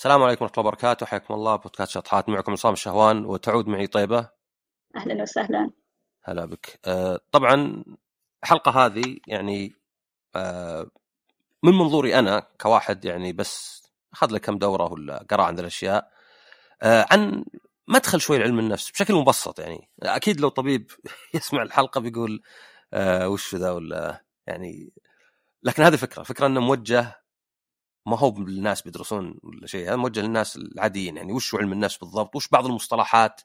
السلام عليكم ورحمة الله وبركاته. حياكم الله. بودكاست شطحات. معكم عصام الشهوان وتعود معي طيبة. أهلا وسهلا. هلا بك. آه طبعا الحلقة هذه يعني آه من منظوري أنا كواحد يعني بس أخذ له كم دورة ولا قرأ عن الأشياء آه عن مدخل شوي لعلم النفس بشكل مبسط يعني. أكيد لو طبيب يسمع الحلقة بيقول آه وش ذا ولا يعني لكن هذه فكرة. فكرة أنه موجه ما هو للناس بيدرسون ولا شيء هذا موجه للناس العاديين يعني وش علم النفس بالضبط؟ وش بعض المصطلحات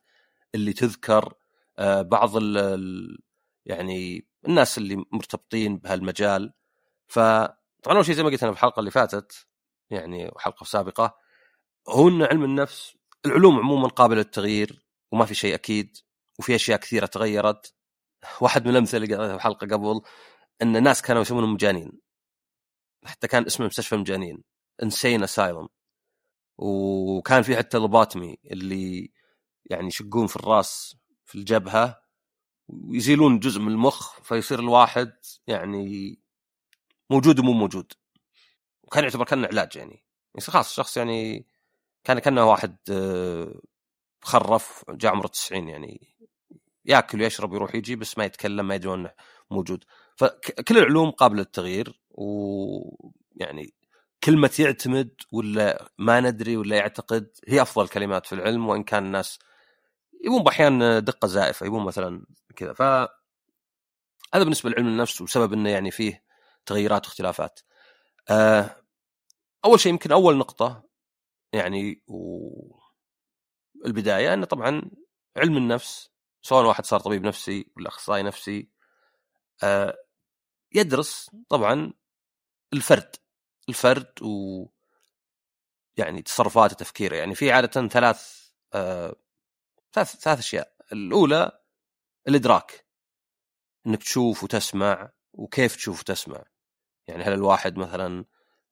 اللي تذكر؟ آه بعض ال يعني الناس اللي مرتبطين بهالمجال. فطبعا أول شيء زي ما قلت أنا في الحلقة اللي فاتت يعني حلقه سابقة هو إن علم النفس العلوم عموما قابلة للتغيير وما في شيء أكيد وفي أشياء كثيرة تغيرت. واحد من الأمثلة اللي في الحلقة قبل إن الناس كانوا يسمونهم مجانين. حتى كان اسمه مستشفى مجانين انسين اسايلم وكان في حتى لوباتمي اللي يعني يشقون في الراس في الجبهة ويزيلون جزء من المخ فيصير الواحد يعني موجود ومو موجود. وكان يعتبر كان علاج يعني. يصير خلاص الشخص يعني كان كأنه واحد آه، خرف جاء عمره 90 يعني. ياكل ويشرب ويروح يجي بس ما يتكلم ما يدري انه موجود. فكل العلوم قابلة للتغيير. ويعني كلمة يعتمد ولا ما ندري ولا يعتقد هي أفضل كلمات في العلم وإن كان الناس يبون بأحيان دقة زائفة يبون مثلا كذا. ف هذا بالنسبة لعلم النفس وسبب أنه يعني فيه تغيرات واختلافات. أه أول شيء يمكن أول نقطة يعني و البداية أنه طبعا علم النفس سواء واحد صار طبيب نفسي ولا أخصائي نفسي أه يدرس طبعا الفرد الفرد و يعني تصرفاته تفكيره يعني في عاده ثلاث آه ثلاث ثلاث أشياء. الأولى الإدراك إنك تشوف وتسمع وكيف تشوف وتسمع. يعني هل الواحد مثلا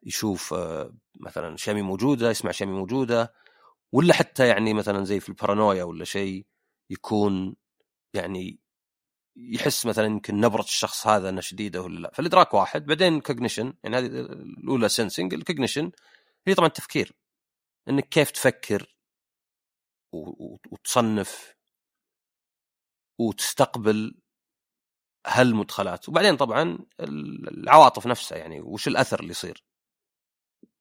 يشوف آه مثلا شي مي موجودة يسمع شي مي موجودة ولا حتى يعني مثلا زي في البارانويا ولا شيء يكون يعني يحس مثلا يمكن نبرة الشخص هذا انها شديدة ولا لا. فالإدراك واحد بعدين cognition يعني هذه الأولى sensing ال cognition هي طبعا التفكير. إنك كيف تفكر وتصنف وتستقبل هالمدخلات. وبعدين طبعا العواطف نفسها يعني وش الأثر اللي يصير.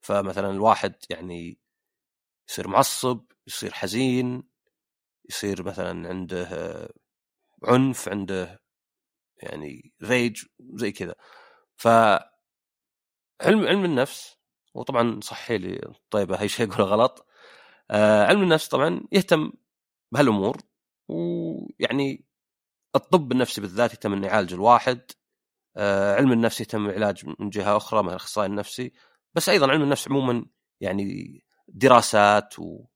فمثلا الواحد يعني يصير معصب يصير حزين يصير مثلا عنده عنف عنده يعني ريج زي كذا. ف علم علم النفس وطبعا صحي لي طيبه هاي شيء أقوله غلط. آه علم النفس طبعا يهتم بهالأمور ويعني الطب النفسي بالذات يهتم إنه يعالج الواحد. آه علم النفس يهتم بالعلاج من جهة أخرى من الإخصائي النفسي. بس أيضا علم النفس عموما يعني دراسات و...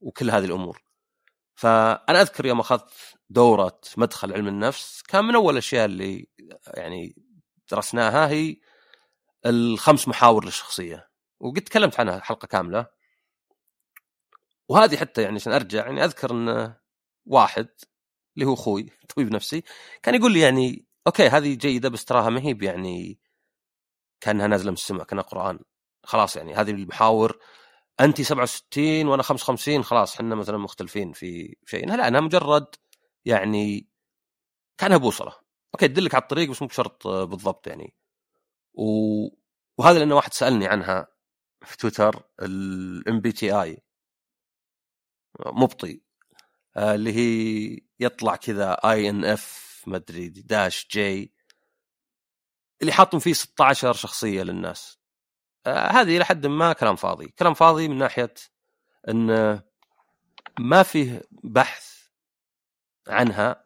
وكل هذه الأمور. فأنا أذكر يوم أخذت دورة مدخل علم النفس كان من أول الأشياء اللي يعني درسناها هي الخمس محاور للشخصية. وقد تكلمت عنها حلقة كاملة. وهذه حتى يعني عشان أرجع يعني أذكر إن واحد اللي هو أخوي طبيب نفسي كان يقول لي يعني okay هذه جيدة بس تراها ما هي يعني كأنها نازلة من السماء كأنها قرآن. خلاص يعني هذه المحاور انت 67 وأنا 55 خلاص إحنا مثلا مختلفين في شيء. لا إنها مجرد يعني كأنها بوصلة. okay تدلك على الطريق بس مو بشرط بالضبط يعني. و... وهذا لأنه واحد سألني عنها في تويتر ال MBTI. مبطي. آه، اللي هي يطلع كذا INF ما أدري dash J. اللي حاطين فيه 16 شخصية للناس. آه هذه إلى حد ما كلام فاضي. كلام فاضي من ناحية إن ما فيه بحث عنها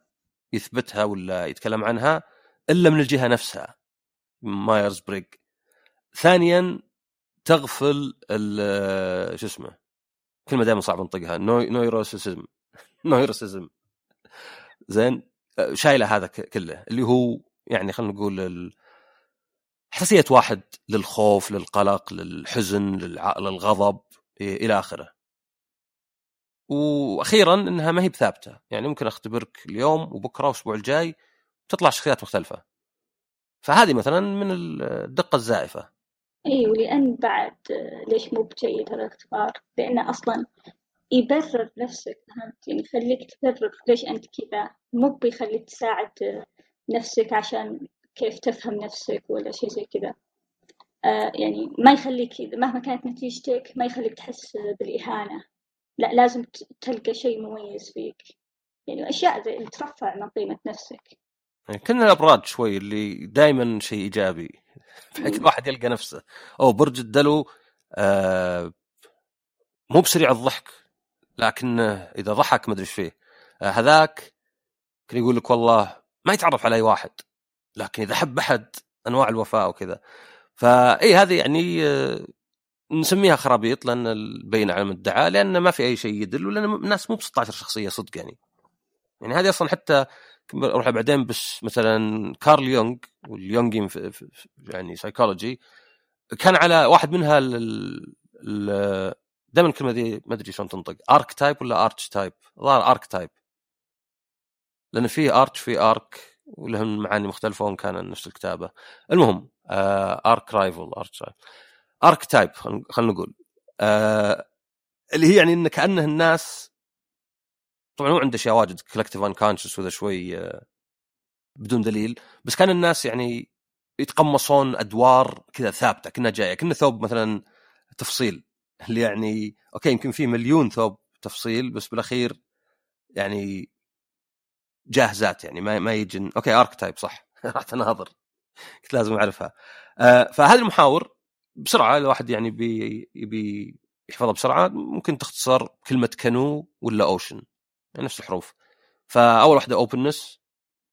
يثبتها ولا يتكلم عنها إلا من الجهة نفسها Myers-Briggs ثانيا تغفل شو اسمه كلمة دائما صعب انطقها neuroticism neuroticism زين؟ آه، شايله هذا كله اللي هو يعني خلينا نقول حساسيه واحد للخوف للقلق للحزن للغضب إلى آخره. وأخيرا إنها ما هي بثابتة. يعني ممكن أختبرك اليوم وبكرة والاسبوع الجاي تطلع شخصيات مختلفة. فهذه مثلا من الدقة الزائفة. اي ولأن بعد ليش مو بجيد هذا الاختبار؟ لأنه أصلا يبرر نفسك فهمت؟ يعني يخليك تبرر ليش أنت كذا. مو بيخليك تساعد نفسك عشان كيف تفهم نفسك ولا شيء زي كذا. آه يعني ما يخليك مهما كانت نتيجتك ما يخليك تحس بالإهانة. لا لازم تلقى شيء مميز فيك. يعني أشياء زي اللي ترفع من قيمة نفسك. يعني كنا الابراج شوي اللي دائما شيء إيجابي. بحيث الواحد يلقى نفسه. أو برج الدلو آه مو بسريع الضحك لكن إذا ضحك ما أدري إيش فيه. آه هذاك كان يقول لك والله ما يتعرف على أي واحد لكن إذا حب أحد أنواع الوفاء وكذا. فاي هذه يعني آه نسميها خرابيط لأن البينة على من ادعى لأن ما في أي شيء يدل ولأن الناس مو ب 16 شخصية صدق يعني. يعني هذه أصلا حتى أروح بعدين بس مثلا كارل يونغ في يعني سايكولوجي كان على واحد منها دائما الكلمة دي ما أدري شلون تنطق archetype ولا arch type ظهر archetype لأن في arch في arc ولهم معاني مختلفة وان كان نفس الكتابة. المهم arch rival archetype archetype خلينا نقول. آه اللي هي يعني إن كأنه الناس طبعا هو عنده اشياء واجد collective unconscious وذا شوي آه، بدون دليل. بس كان الناس يعني يتقمصون أدوار كذا ثابتة كنا جاية كنا ثوب مثلا تفصيل. اللي يعني okay يمكن في مليون ثوب تفصيل بس بالأخير يعني جاهزات يعني ما ما يجي okay archetype صح. رحت اناظر كنت لازم أعرفها. آه فهذه المحاور بسرعة الواحد يعني بي يبي يحفظها بسرعة. ممكن تختصر كلمة كانو ولا OCEAN نفس الحروف. فأول واحدة openness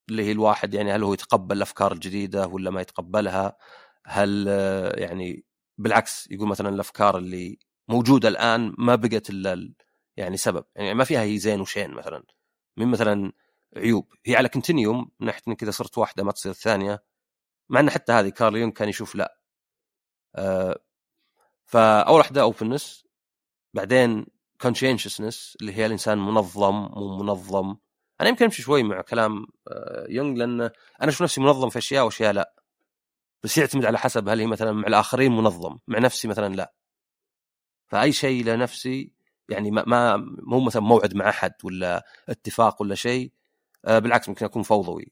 اللي هي الواحد يعني هل هو يتقبل الأفكار الجديدة ولا ما يتقبلها؟ هل يعني بالعكس يقول مثلا الأفكار اللي موجودة الآن ما بقت إلا يعني سبب. يعني ما فيها هي زين وشين مثلا. من مثلا عيوب. هي على continuum من ناحيه انك اذا صرت واحدة ما تصير الثانية مع إن حتى هذه كارل يونغ كان يشوف لا. فأول واحدة openness بعدين conscientiousness اللي هي الإنسان منظم مو منظم. أنا يمكن أمشي شوي مع كلام آه، يونغ لأن أنا أشوف نفسي منظم في أشياء وأشياء لا. بس يعتمد على حسب هل هي مثلا مع الآخرين منظم مع نفسي مثلا لا. فأي شيء لنفسي يعني ما, ما مو مثلا موعد مع أحد ولا اتفاق ولا شيء آه، بالعكس ممكن أكون فوضوي.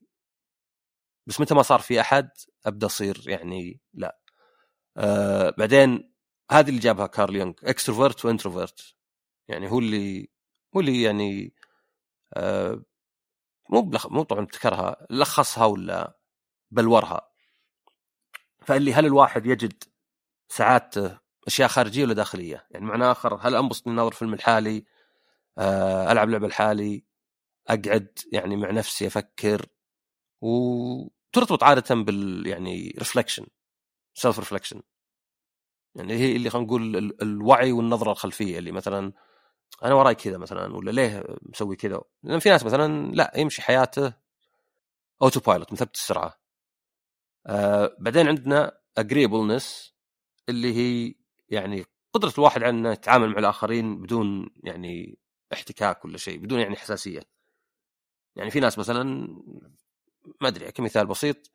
بس متى ما صار في أحد أبدأ أصير يعني لا. آه بعدين هذه اللي جابها كارل يونغ extrovert و introvert يعني هو اللي هو اللي يعني آه مو بلخ... مو طبعا ابتكرها لخصها ولا بلورها فاللي هل الواحد يجد سعادته أشياء خارجية ولا داخلية؟ يعني معنى آخر هل أنبسط إني أناظر فيلم لحالي؟ آه ألعب لعبة لحالي أقعد يعني مع نفسي أفكر وترتبط عادة بال يعني reflection self reflection يعني هي اللي خلينا نقول الوعي والنظرة الخلفية اللي مثلا أنا وراي كذا مثلا ولا ليه مسوي كذا؟ لأن في ناس مثلا لا يمشي حياته autopilot مثبت السرعة. آه بعدين عندنا agreeableness اللي هي يعني قدرة الواحد على إنه يتعامل مع الآخرين بدون يعني احتكاك ولا شيء بدون يعني حساسية. يعني في ناس مثلا ما أدري كمثال بسيط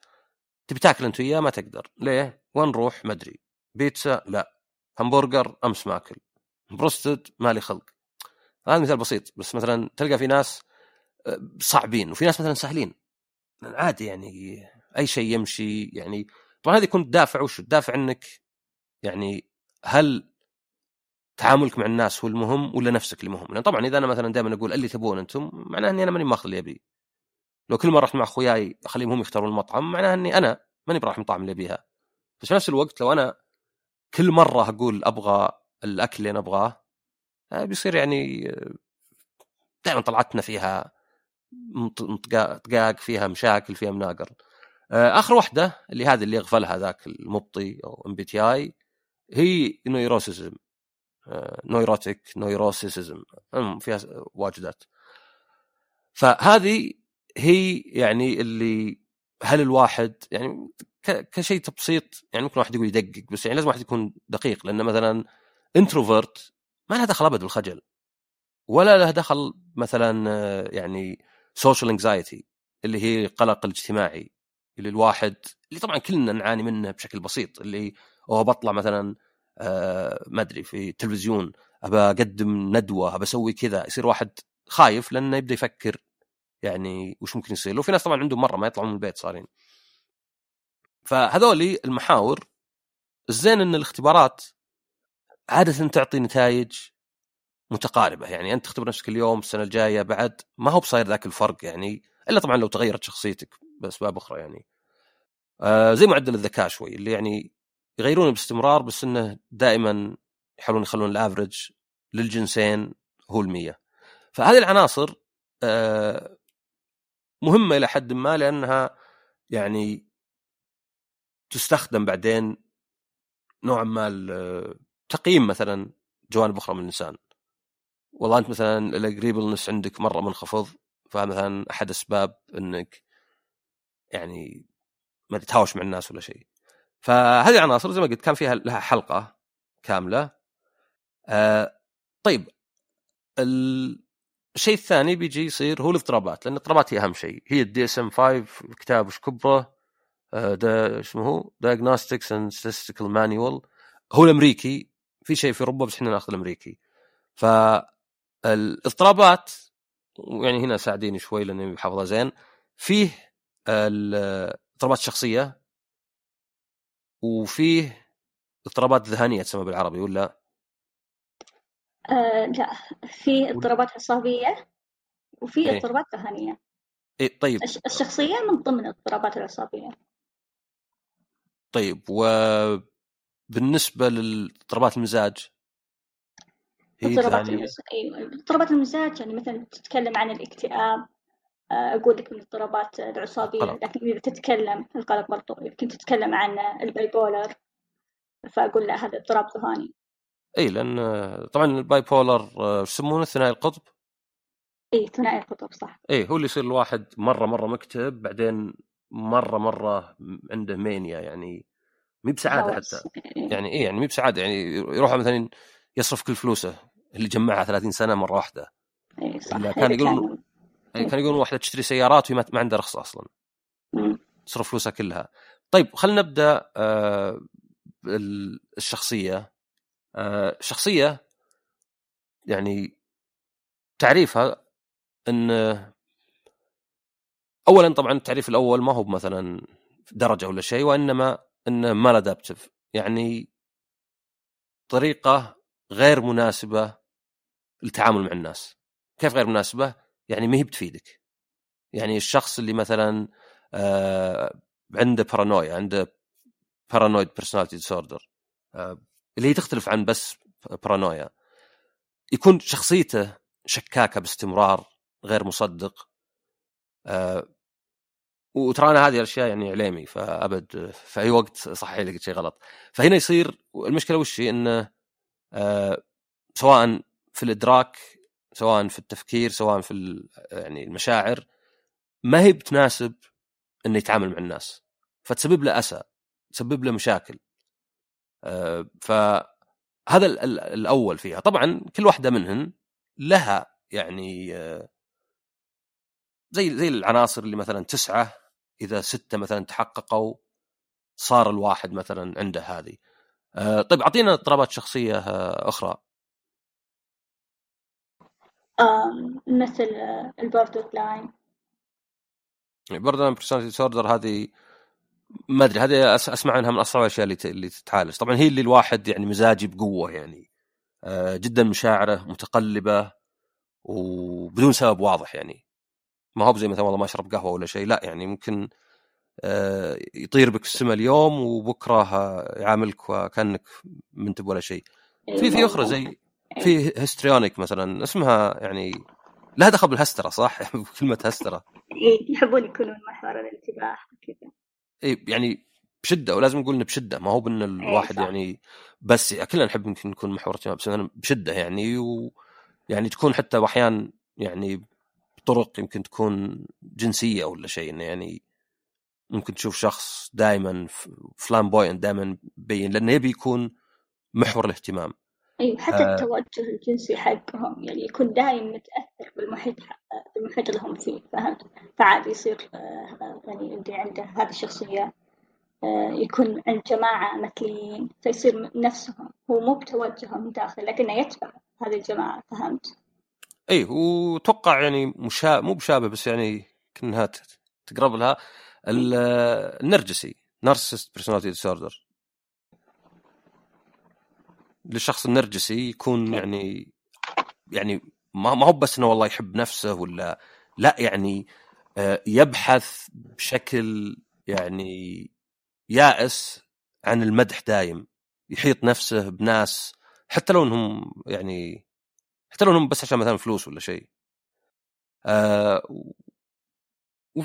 تبي تاكل انت وياه؟ ما تقدر. ليه؟ وين نروح؟ ما أدري. بيتزا؟ لا. همبرجر؟ أمس ماكل بروستد؟ مالي خلق. هذا مثال بسيط. بس مثلا تلقى في ناس آه، صعبين وفي ناس مثلا سهلين. عادي يعني أي شيء يمشي يعني. طبعا هذه يكون دافع. وش الدافع إنك يعني هل تعاملك مع الناس هو المهم ولا نفسك اللي مهم؟ طبعا إذا أنا مثلا دائما أقول اللي تبون أنتم معناه إني أنا ماني ماخذ اللي أبي. لو كل مرة رحت مع أخوياي أخليهم هم يختارون المطعم معناه إني أنا ماني براح المطاعم اللي ابيها. بس في نفس الوقت لو أنا كل مرة أقول أبغى الأكل اللي أنا أبغاه آه، بيصير يعني آه، دائما طلعتنا فيها طقاق فيها مشاكل فيها مناقر. آه، آخر واحدة اللي هذه اللي يغفلها ذاك المبطي أو MBTI هي neuroticism. neurotic neuroticism. فيها واجدات. فهذه هي يعني اللي هل الواحد يعني كشيء تبسيط يعني ممكن واحد يقول يدقق بس يعني لازم واحد يكون دقيق لأن مثلا introvert ما لها دخل ابد بالخجل. ولا له دخل مثلا يعني social anxiety اللي هي القلق الاجتماعي اللي الواحد اللي طبعا كلنا نعاني منه بشكل بسيط اللي أو بطلع مثلا آه ما أدري في تلفزيون أبى أقدم ندوة أبى أسوي كذا يصير واحد خايف لأنه يبدأ يفكر يعني وش ممكن يصير له. في ناس طبعا عندهم مرة ما يطلعون من البيت صارين. فهذولي المحاور الزين إن الاختبارات عادة تعطي نتائج متقاربة. يعني أنت تختبر نفسك اليوم السنة الجاية بعد ما هو بصاير ذاك الفرق يعني. إلا طبعا لو تغيرت شخصيتك بأسباب أخرى يعني. آه زي معدل الذكاء شوي اللي يعني يغيرونه باستمرار بس إنه دائما يحاولون يخلون ال average للجنسين هو المية. فهذه العناصر آه مهمة إلى حد ما لأنها يعني تستخدم بعدين نوعا ما تقييم مثلا جوانب أخرى من الإنسان. والله أنت مثلا ال agreeableness عندك مرة منخفض فمثلا أحد أسباب إنك يعني ما تتهاوش مع الناس ولا شيء. فهذه عناصر زي ما قلت كان فيها لها حلقة كاملة. آه طيب الشيء الثاني بيجي يصير هو الاضطرابات لأن الاضطرابات هي أهم شيء. هي ال DSM 5 كتاب وش كبره اسمه هو؟ Diagnostics and Statistical Manual هو الأمريكي في شيء في أوروبا بس إحنا نأخذ الأمريكي. فالاضطرابات يعني هنا ساعديني شوي لأني حافظها زين. فيه الاضطرابات الشخصيه وفيه اضطرابات ذهنية تسمى بالعربي ولا؟ آه لا في اضطرابات عصبية وفي إيه؟ اضطرابات ذهنية. إيه طيب. الشخصية من ضمن الاضطرابات العصبية. طيب وبالنسبة لاضطرابات المزاج؟ اضطرابات يعني... أيوه اضطرابات المزاج يعني مثلا تتكلم عن الاكتئاب آه، أقول لك من الاضطرابات العصابيه لكن إذا تتكلم القلق برضو يمكن تتكلم عن ال bipolar فأقول لا هذا اضطراب ذهاني إي لأن طبعا ال bipolar يسمونه؟ ثنائي القطب؟ إي ثنائي القطب صح. إي هو اللي يصير الواحد مرة مرة مكتئب بعدين مرة مرة عنده mania يعني مو بسعادة حتى. يعني إي يعني مي بسعادة يعني يروح مثلا يصرف كل فلوسه اللي جمعها 30 سنة مرة واحدة. إي صح كان يقول كان. يقولون واحدة تشتري سيارات وهي ما عندها رخصه أصلا. تصرف فلوسها كلها. طيب خلينا نبدأ آه الشخصية. الشخصيه يعني تعريفها إن اولا طبعا التعريف الأول ما هو مثلا درجة ولا شيء وإنما انه maladaptive يعني طريقة غير مناسبة للتعامل مع الناس. كيف غير مناسبة؟ يعني ما هي بتفيدك. يعني الشخص اللي مثلا آه عنده بارانويا عنده paranoid personality disorder اللي هي تختلف عن بس بارانويا. يكون شخصيته شكاكة باستمرار غير مصدق. آه وترى أنا هذه الأشياء يعني عليمي فأبد في أي وقت صحي لي شيء غلط. فهنا يصير المشكلة وش هي؟ إنه آه سواء في الإدراك سواء في التفكير سواء في يعني المشاعر ما هي بتناسب إنه يتعامل مع الناس. فتسبب له أسى تسبب له مشاكل. فهذا الأول فيها. طبعا كل واحدة منهن لها يعني آه زي زي العناصر اللي مثلا تسعة إذا ستة مثلا تحققوا صار الواحد مثلا عنده هذه. آه طيب أعطينا اضطرابات شخصية آه أخرى. مثل البوردر لاين البوردر لاين بيرسوناليتي ديسوردر هذه ما أدري هذه أسمع عنها من اصعب الأشياء اللي اللي تتعالج. طبعا هي اللي الواحد يعني مزاجي بقوة يعني. آه جدا مشاعره متقلبة وبدون سبب واضح يعني. ما هو زي مثلا والله ما أشرب قهوة ولا شيء لا يعني ممكن آه يطير بك السماء اليوم وبكرة يعاملك كانك منتب ولا شيء. في في أخرى زي في هستريونيك مثلا اسمها يعني لها دخل بالهسترة صح؟ كلمة هسترة. إيه، يحبون يكونون محور الانتباه كذا اي يعني بشدة ولازم نقول إنه بشدة. ما هو بإن الواحد إيه يعني بس كلنا نحب يمكن نكون محور اهتمام بس بشدة يعني ويعني تكون حتى أحيانا يعني بطرق يمكن تكون جنسية ولا شيء إنه يعني ممكن تشوف شخص دائما فلامبوينت دائما بين لأنه يبي يكون محور الاهتمام. أيوة حتى آه. التوجه الجنسي حقهم يعني يكون دايم متأثر بالمحيط بالمحيط اللي هم فيه فهمت؟ فعادي يصير آه يعني اللي عنده هذه الشخصية آه، يكون عند جماعة مثليين فيصير نفسهم هو مو بتوجهه من داخل لكنه يتبع هذه الجماعة فهمت؟ اي وتوقع يعني مشا... مو بشابه بس يعني كأنها تقرب لها. النرجسي narcissist personality disorder للشخص النرجسي يكون يعني يعني ما هو بس إنه والله يحب نفسه ولا لا يعني آه، يبحث بشكل يعني يائس عن المدح دايم يحيط نفسه بناس حتى لو إنهم يعني حتى لو إنهم بس عشان مثلا فلوس ولا شيء آه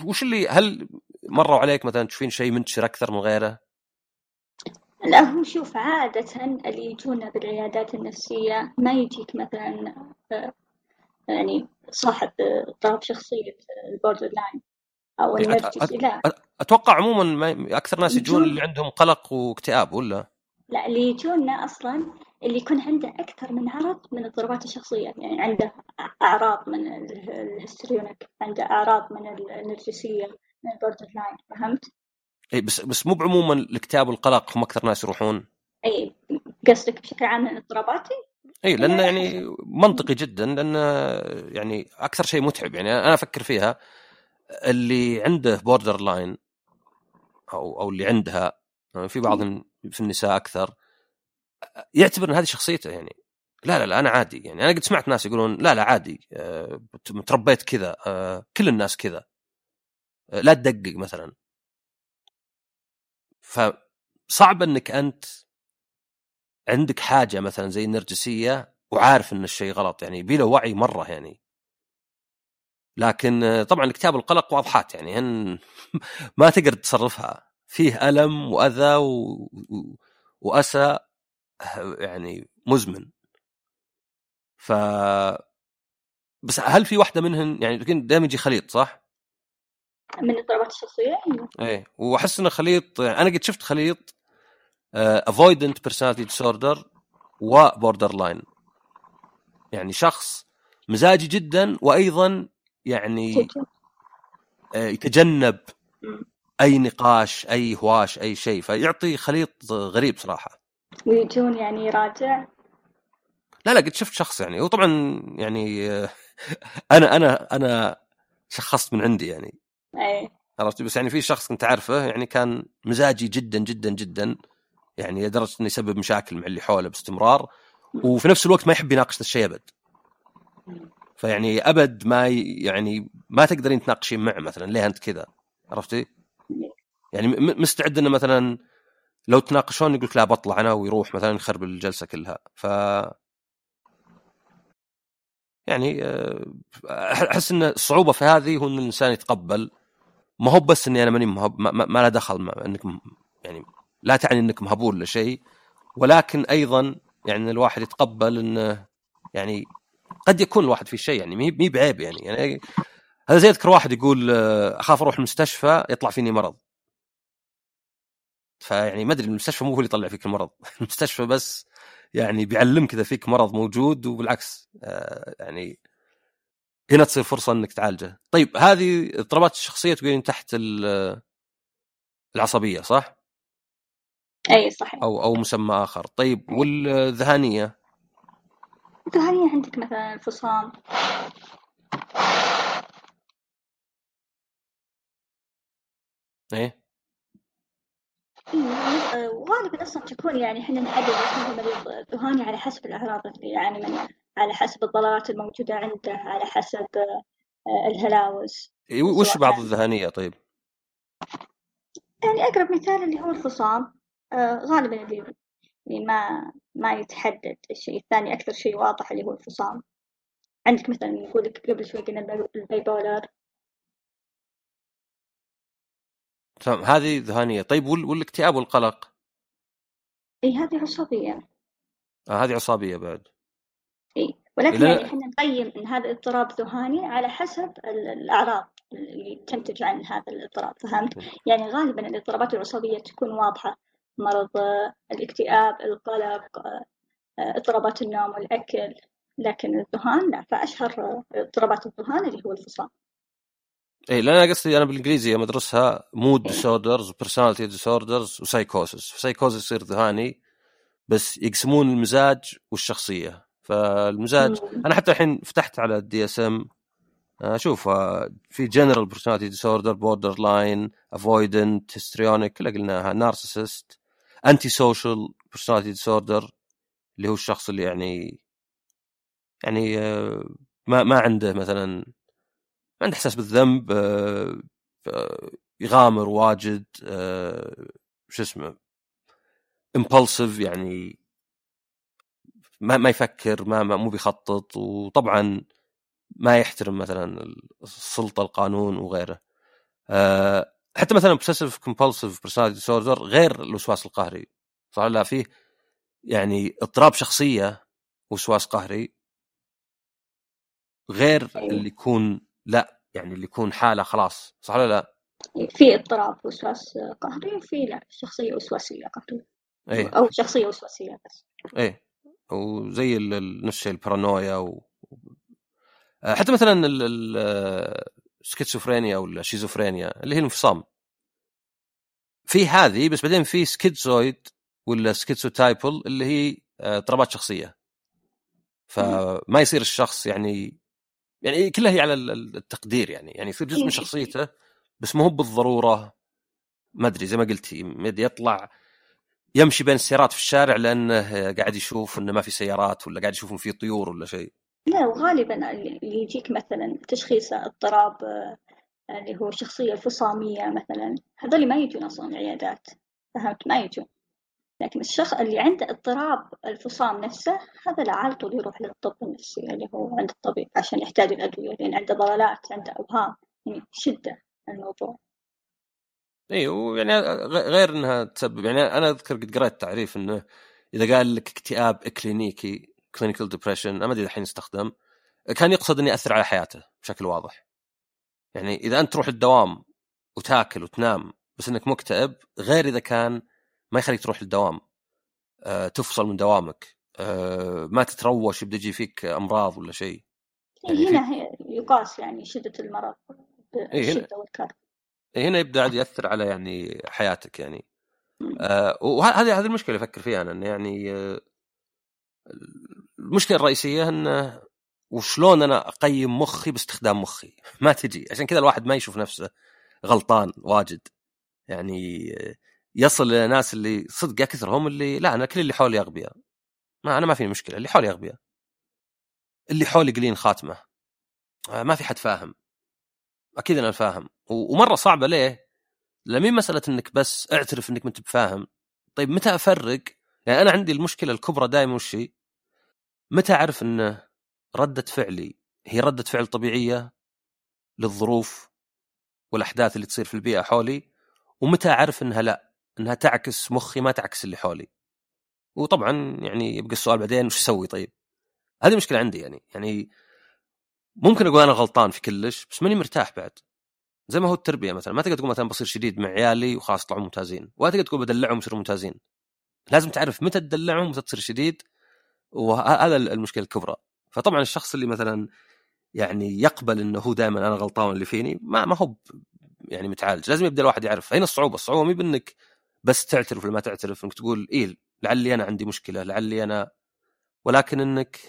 وش اللي هل مروا عليك مثلا تشوفين شيء منتشر أكثر من غيره؟ لا هو شوف عادة اللي يجونا بالعيادات النفسية ما يجيك مثلا آه، يعني صاحب اضطراب شخصية ال borderline أو النرجسي لا أتوقع عموما ما أكثر ناس يجون اللي عندهم قلق واكتئاب ولا؟ لا اللي يجونا أصلا اللي يكون عنده أكثر من عرض من اضطرابات الشخصية يعني عنده أعراض من ال histrionic عنده أعراض من النرجسية من ال borderline فهمت؟ اي بس بس مو بعموما الاكتئاب والقلق هم أكثر ناس يروحون اي قصدك بشكل عام من اضطراباتي؟ اي لأنه يعني منطقي جدا لأنه يعني أكثر شيء متعب يعني أنا أفكر فيها اللي عنده borderline أو أو اللي عندها في بعضهم في النساء أكثر يعتبر إن هذه شخصيته يعني. لا لا لا أنا عادي يعني أنا قد سمعت ناس يقولون لا لا عادي أه تربيت كذا أه كل الناس كذا أه لا تدقق مثلا. فصعب إنك أنت عندك حاجة مثلا زي النرجسية وعارف إن الشيء غلط يعني بلا وعي مرة يعني. لكن طبعا كتاب القلق واضحات يعني هن ما تقدر تصرفها. فيه ألم وأذى و... وأسى يعني مزمن. ف بس هل في واحدة منهن يعني دائما يجي خليط صح؟ من الاضطرابات الشخصية؟ إيه وأحس انه خليط أنا قد شفت خليط avoidant personality disorder و borderline يعني شخص مزاجي جدا وأيضا يعني آه، يتجنب أي نقاش أي هواش أي شيء. فيعطي خليط غريب صراحة. ويجون يعني يراجع لا لا قد شفت شخص يعني. هو طبعا يعني آه، أنا أنا أنا شخصت من عندي يعني. اي عرفت بس يعني في شخص كنت أعرفه يعني كان مزاجي جدا جدا جدا. يعني لدرجة إنه يسبب مشاكل مع اللي حوله باستمرار وفي نفس الوقت ما يحب يناقش الشيء أبد. فيعني أبد ما يعني ما تقدرين تناقشين معه مثلا ليه أنت كذا؟ عرفتي؟ يعني مستعد إنه مثلا لو تناقشون يقول لا بطلع أنا ويروح مثلا يخرب الجلسة كلها. ف يعني آه، أحس إن الصعوبة في هذه هو إن الإنسان يتقبل. ما هو بس إني أنا ماني مهب ما, ما له دخل ما إنك يعني لا تعني إنك مهبول ولا شيء ولكن أيضا يعني الواحد يتقبل انه يعني قد يكون الواحد في شيء يعني مي بعيب يعني. يعني هذا زي اذكر واحد يقول آه، أخاف أروح المستشفى يطلع فيني مرض. فيعني ما أدري المستشفى مو هو اللي يطلع فيك المرض. المستشفى بس يعني بيعلمك اذا فيك مرض موجود وبالعكس آه، يعني هنا تصير فرصة إنك تعالجه. طيب هذه اضطرابات الشخصية تقولين تحت العصبية صح؟ أي صحيح. أو أو مسمى آخر. طيب والذهانية؟ الذهانية عندك مثلا الفصام إيه؟ وغالبا أصلا تكون يعني إحنا نحدد هذا مريض ذهاني على حسب الاعراض اللي يعاني يعني منها على حسب الضلالات الموجودة عنده على حسب آه، الهلاوس. وش بعض الذهانية طيب؟ يعني أقرب مثال اللي هو الفصام آه، غالبا اللي يعني ما ما يتحدد الشيء الثاني أكثر شيء واضح اللي هو الفصام. عندك مثلا يقول لك قبل شوي قلنا البايبولر تمام هذه ذهانيه طيب والاكتئاب والقلق؟ إي هذه عصبية. آه هذه عصابيه بعد. إي ولكن يعني إحنا نقيم إن هذا اضطراب ذهاني على حسب الأعراض اللي تنتج عن هذا الاضطراب فهمت؟ يعني غالبا الاضطرابات العصبية تكون واضحة. مرض الاكتئاب القلق اضطرابات النوم والأكل. لكن الذهان لا فأشهر اضطرابات الذهان اللي هو الفصام. اي لأن أنا قصدي أنا بالإنجليزي يوم أدرسها mood disorders personality disorders و psychosis psychosis يصير ذهاني بس يقسمون المزاج والشخصية. فالمزاج مم. أنا حتى الحين فتحت على ال DSM أشوف آه، في general personality disorder borderline avoidant histrionic كلها قلناها narcissist antisocial personality disorder اللي هو الشخص اللي يعني يعني آه، ما ما عنده مثلا ما عنده إحساس بالذنب آه، يغامر واجد آه، شو اسمه امبulsive يعني ما ما يفكر ما ما- مو بيخطط وطبعا ما يحترم مثلا السلطة القانون وغيره. حتى مثلا obsessive compulsive personality disorder غير الوسواس القهري. صح لا فيه يعني اضطراب شخصية وسواس قهري. غير. اللي يكون لا يعني اللي يكون حالة خلاص. صح ولا لا؟ في اضطراب وسواس قهري وفي لا شخصية وسواسية قهرية إيه. أو شخصية وسواسية بس. إيه. وزي نفس الشيء البارانويا و... حتى مثلا السكيزوفرينيا ولا الشيزوفرينيا اللي هي الانفصام. في هذه بس بعدين في schizoid ولا schizotypal اللي هي آه، اضطرابات شخصية. فما يصير الشخص يعني يعني كلها هي على ال- ال- التقدير يعني. يعني يصير جزء من شخصيته بس مو هو بالضرورة. ما أدري زي ما قلتي يطلع يمشي بين السيارات في الشارع لأنه قاعد يشوف إنه ما في سيارات ولا قاعد يشوف ان في طيور ولا شيء. لا وغالبا اللي يجيك مثلا تشخيص اضطراب آه، اللي هو الشخصية الفصامية مثلا هذول ما يجون أصلا العيادات فهمت؟ ما يجون. لكن الشخص اللي عنده اضطراب الفصام نفسه هذا لا على طول يروح للطب النفسي اللي هو عند الطبيب عشان يحتاج الأدوية لأن عنده ضلالات عنده أوهام يعني شدة الموضوع. اي ويعني غير إنها تسبب يعني أنا أذكر قد قريت تعريف إنه إذا قال لك اكتئاب إكلينيكي clinical depression ما أدري الحين يستخدم. كان يقصد إنه يأثر على حياته بشكل واضح. يعني إذا أنت تروح الدوام وتاكل وتنام بس إنك مكتئب غير إذا كان ما يخليك تروح الدوام. أه تفصل من دوامك. أه ما تتروش يبدأ يجي فيك أمراض ولا شيء. يعني في- هنا يقاس يعني شدة المرض إيه، بالشدة والكرب هنا يبدأ عاد يأثر على يعني حياتك يعني. آه وهذه هذه المشكلة أفكر فيها أنا إنه يعني آه المشكلة الرئيسية انه وشلون أنا أقيم مخي باستخدام مخي؟ ما تجي. عشان كذا الواحد ما يشوف نفسه غلطان واجد. يعني يصل إلى ناس اللي صدق كثرهم اللي لا أنا كل اللي حولي أغبياء. ما أنا ما في مشكلة. اللي حولي أغبياء. اللي حولي قليل خاتمة. آه، ما في حد فاهم. أكيد أنا فاهم. ومرة صعبة ليه؟ لمين مسألة إنك بس اعترف إنك ما أنت بفاهم. طيب متى أفرق؟ يعني أنا عندي المشكلة الكبرى دائما وش هي؟ متى أعرف انه ردة فعلي هي ردة فعل طبيعية للظروف والأحداث اللي تصير في البيئة حولي؟ ومتى أعرف إنها لا إنها تعكس مخي ما تعكس اللي حولي؟ وطبعا يعني يبقى السؤال بعدين وش أسوي طيب؟ هذه مشكلة عندي يعني يعني ممكن أقول أنا غلطان في كلش بس ماني مرتاح بعد. زي ما هو التربية مثلا ما تقدر تقول مثلا بصير شديد مع عيالي وخلاص يطلعون ممتازين ولا تقدر تقول بدلعهم يصيرون ممتازين. لازم تعرف متى تدلعهم ومتى تصير شديد وهذا المشكلة الكبرى. فطبعا الشخص اللي مثلا يعني يقبل إنه هو دائما أنا غلطان اللي فيني ما ما هو يعني متعالج. لازم يبدأ الواحد يعرف. هنا الصعوبة؟ الصعوبة مي بإنك بس تعترف ولا ما تعترف إنك تقول إيه لعلي أنا عندي مشكلة لعلي أنا ولكن إنك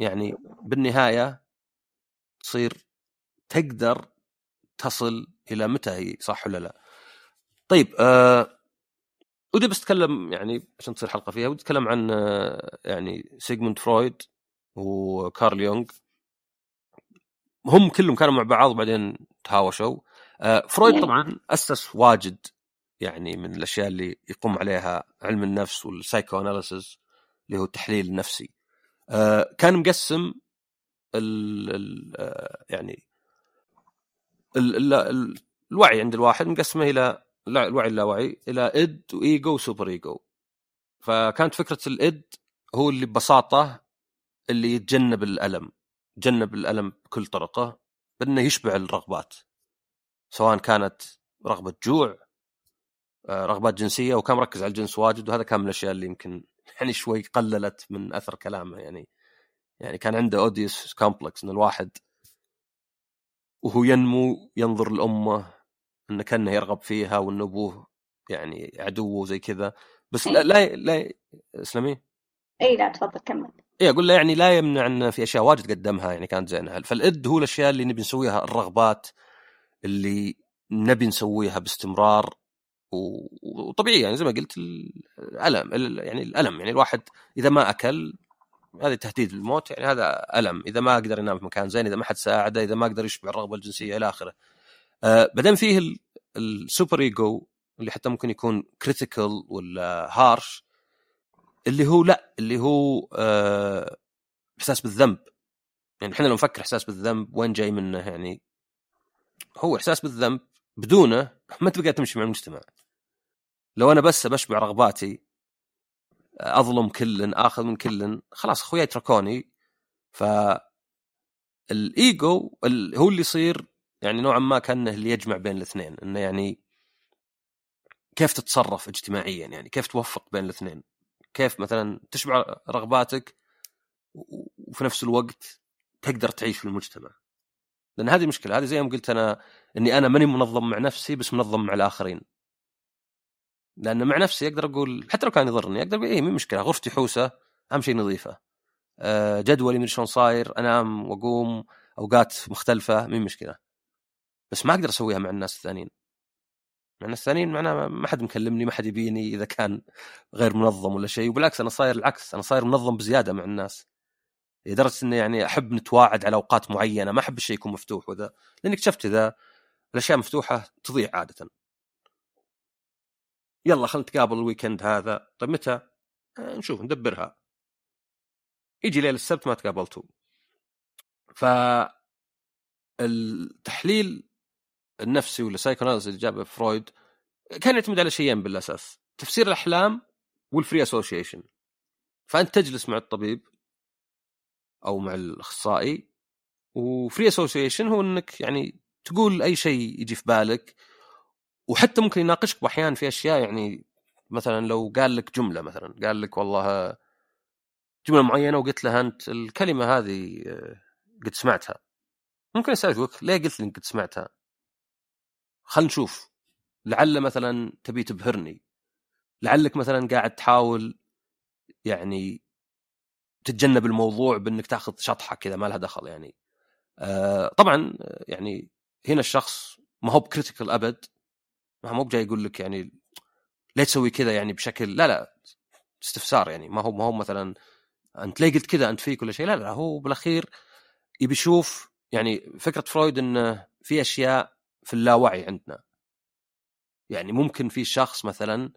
يعني بالنهاية تصير تقدر تصل إلى متى هي صح ولا لا؟ طيب آه ودي بس أتكلم يعني عشان تصير حلقة فيها ودي أتكلم عن آه يعني سيغموند فرويد وكارل يونغ. هم كلهم كانوا مع بعض وبعدين تهاوشوا. آه فرويد طبعا أسس واجد يعني من الأشياء اللي يقوم عليها علم النفس وال psychoanalysis اللي هو التحليل النفسي. آه كان مقسم ال ال يعني ال ال ال الوعي عند الواحد مقسمه إلى الوعي اللاوعي إلى اد وايجو وسوبر ايجو فكانت فكرة الاد هو اللي ببساطة اللي يتجنب الألم يتجنب الألم بكل طرقه بأنه يشبع الرغبات سواء كانت رغبة جوع آه، رغبات جنسية وكان مركز على الجنس واجد وهذا كان من الأشياء اللي يمكن يعني شوي قللت من أثر كلامه. يعني يعني كان عنده Oedipus complex إن الواحد وهو ينمو ينظر لأمه إنه كأنه يرغب فيها وإن أبوه يعني عدوه وزي كذا. بس لا لا, لا اسلمي اي لا تفضل كمل. اي أقول له يعني لا يمنع إن في أشياء واجد قدمها يعني كانت زينة. فال id هو الأشياء اللي نبي نسويها الرغبات اللي نبي نسويها باستمرار وطبيعي يعني زي ما قلت الألم يعني الألم. يعني الواحد إذا ما أكل هذا تهديد للموت يعني هذا ألم. إذا ما قدر ينام في مكان زين إذا ما حد ساعده إذا ما قدر يشبع الرغبة الجنسية إلى آخره. آه بعدين فيه ال super ego اللي حتى ممكن يكون critical ولا harsh اللي هو لا اللي هو آه إحساس بالذنب. يعني إحنا لو نفكر إحساس بالذنب وين جاي منه يعني؟ هو إحساس بالذنب بدونه ما تبقى تمشي مع المجتمع. لو أنا بس بشبع رغباتي أظلم كل آخذ من كل خلاص أخوياي يتركوني ف الايجو هو اللي يصير يعني نوعا ما كانه اللي يجمع بين الاثنين إنه يعني كيف تتصرف اجتماعيا؟ يعني كيف توفق بين الاثنين؟ كيف مثلا تشبع رغباتك وفي نفس الوقت تقدر تعيش في المجتمع؟ لأن هذه مشكلة هذه زي ما قلت أنا إني أنا ماني منظم مع نفسي بس منظم مع الآخرين. لأن مع نفسي أقدر أقول حتى لو كان يضرني أقدر أقول إيه مين مشكلة غرفتي حوسة أهم شيء نظيفة. أه جدولي من شلون صاير أنام وأقوم أوقات مختلفة مين مشكلة. بس ما أقدر أسويها مع الناس الثانيين. مع الناس الثانيين معناه ما حد مكلمني ما حد يبيني إذا كان غير منظم ولا شيء وبالعكس أنا صاير العكس أنا صاير منظم بزيادة مع الناس. لدرجة إني يعني أحب نتواعد على أوقات معينة ما أحب الشيء يكون مفتوح وذا لأني اكتشفت إذا الأشياء مفتوحة تضيع عادة. يلا خلينا نتقابل الويكند هذا. طيب متى؟ آه نشوف ندبرها. يجي ليله السبت ما تقابلتوا. ف التحليل النفسي ولا psychoanalysis اللي جابه فرويد كان يعتمد على شيئين بالأساس تفسير الأحلام وال free association فأنت تجلس مع الطبيب أو مع الأخصائي و free association هو إنك يعني تقول أي شيء يجي في بالك وحتى ممكن يناقشك بأحيان في أشياء يعني مثلا لو قال لك جملة مثلا قال لك والله جملة معينة وقلت له أنت الكلمة هذه آه، قد سمعتها ممكن اسالك ليه قلت لي قد سمعتها؟ خل نشوف. لعل مثلا تبي تبهرني. لعلك مثلا قاعد تحاول يعني تتجنب الموضوع بإنك تأخذ شطحة كذا ما لها دخل يعني. آه طبعا يعني هنا الشخص ما هو بكريتيكال أبد. ما هو جاي يقول لك يعني ليه تسوي كذا يعني بشكل لا لا استفسار يعني. ما هو ما هو مثلا أنت ليه قلت كذا؟ أنت فيك ولا شيء. لا لا هو بالأخير يبي يشوف يعني فكرة فرويد إنه في أشياء في اللاوعي عندنا. يعني ممكن في شخص مثلا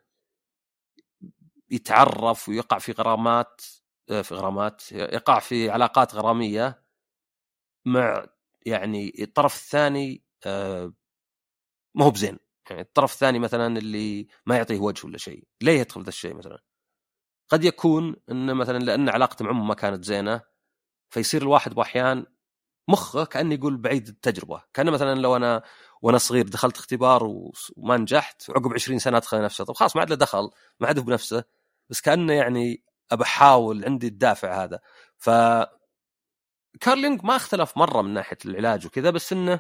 يتعرف ويقع في غرامات آه، في غرامات يقع في علاقات غرامية مع يعني الطرف الثاني آه، ما هو بزين. يعني الطرف الثاني مثلا اللي ما يعطيه وجه ولا شيء ليه يدخل ذا الشيء مثلا؟ قد يكون إنه مثلا لأن علاقته مع أمه ما كانت زينة فيصير الواحد باحيان مخه كأنه يقول يعيد التجربة. كان مثلا لو أنا وأنا صغير دخلت اختبار وما نجحت وعقب 20 سنة ادخل نفسه. طب خلاص ما عاد له دخل ما عاد بنفسه. بس كأنه يعني أبى أحاول عندي الدافع هذا. ف كارل يونغ ما اختلف مرة من ناحية العلاج وكذا بس إنه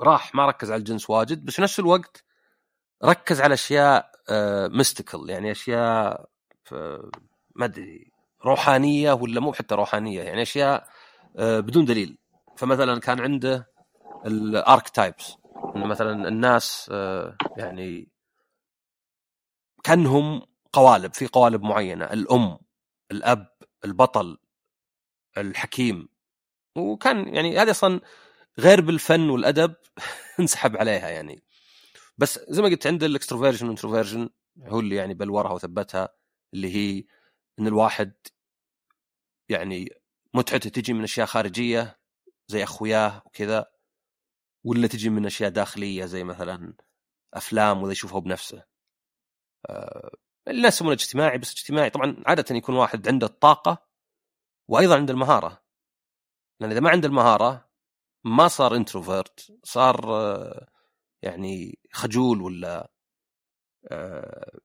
راح ما ركز على الجنس واجد. بس في نفس الوقت ركز على أشياء mystical آه، يعني أشياء ما أدري روحانية ولا مو حتى روحانية يعني أشياء آه، بدون دليل. فمثلا كان عنده ال archetypes انه مثلا الناس آه، يعني كأنهم قوالب في قوالب معينة. الأم الأب البطل الحكيم. وكان يعني هذه أصلا غير بالفن والأدب انسحب عليها يعني. بس زي ما قلت عند ال extroversion وال introversion هو اللي يعني بلورها وثبتها اللي هي إن الواحد يعني متعته تجي من أشياء خارجية زي أخوياه وكذا. ولا تجي من أشياء داخلية زي مثلا أفلام وذا يشوفها بنفسه. آه الناس يسمونه اجتماعي بس اجتماعي. طبعا عادة يكون واحد عنده الطاقة وأيضا عنده المهارة. لأن إذا ما عنده المهارة ما صار انتروفيرت صار آه يعني خجول ولا آه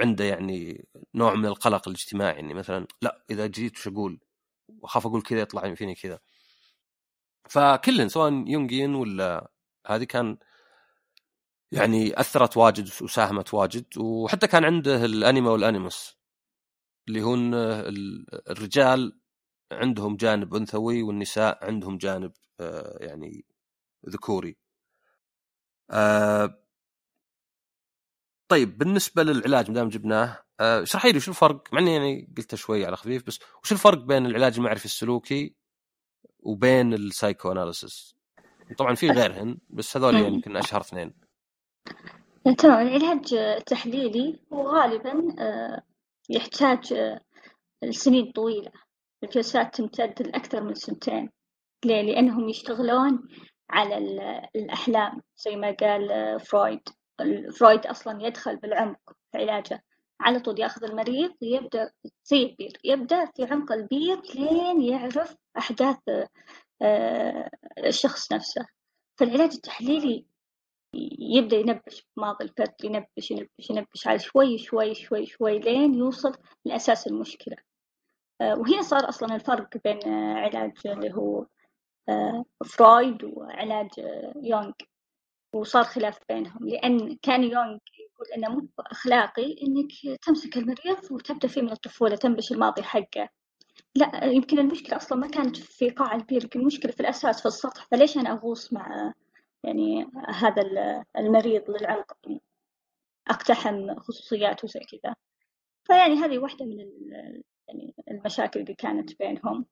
عنده يعني نوع من القلق الاجتماعي. يعني مثلا لا إذا جيت وش أقول؟ وأخاف أقول كذا يطلع فيني كذا. فكلن سواء يونغين ولا هذه كان يعني أثرت واجد وساهمت واجد وحتى كان عنده ال anima وال animus اللي هن الرجال عندهم جانب أنثوي والنساء عندهم جانب آه، يعني ذكوري. آه، طيب بالنسبة للعلاج ما دام جبناه آه، اشرحي لي شو الفرق مع إني يعني قلته شوي على خفيف بس وش الفرق بين العلاج المعرفي السلوكي وبين ال psychoanalysis؟ طبعا في غيرهن بس هذول يعني يمكن أشهر اثنين. تمام العلاج التحليلي وغالبا يحتاج لسنين طويلة الجلسات تمتد لأكثر من سنتين ليه؟ لأنهم يشتغلون على الأحلام زي ما قال فرويد فرويد أصلا يدخل بالعمق في علاجه على طول ياخذ المريض يبدأ زي البير يبدأ في عمق البير لين يعرف أحداث آه، الشخص نفسه. فالعلاج التحليلي يبدأ ينبش بماضي الفرد ينبش ينبش ينبش على شوي شوي شوي شوي لين يوصل لأساس المشكلة. آه، وهنا صار أصلا الفرق بين علاج اللي هو آه، فرويد وعلاج يونغ. وصار خلاف بينهم لأن كان يونغ يقول إنه مو أخلاقي إنك تمسك المريض وتبدأ فيه من الطفولة تنبش الماضي حقه. لا يمكن المشكلة أصلا ما كانت في قاع البير المشكلة في الأساس في السطح. فليش أنا أغوص مع يعني هذا المريض للعمق أقتحم خصوصياته زي كذا. فيعني هذه واحدة من يعني المشاكل اللي كانت بينهم.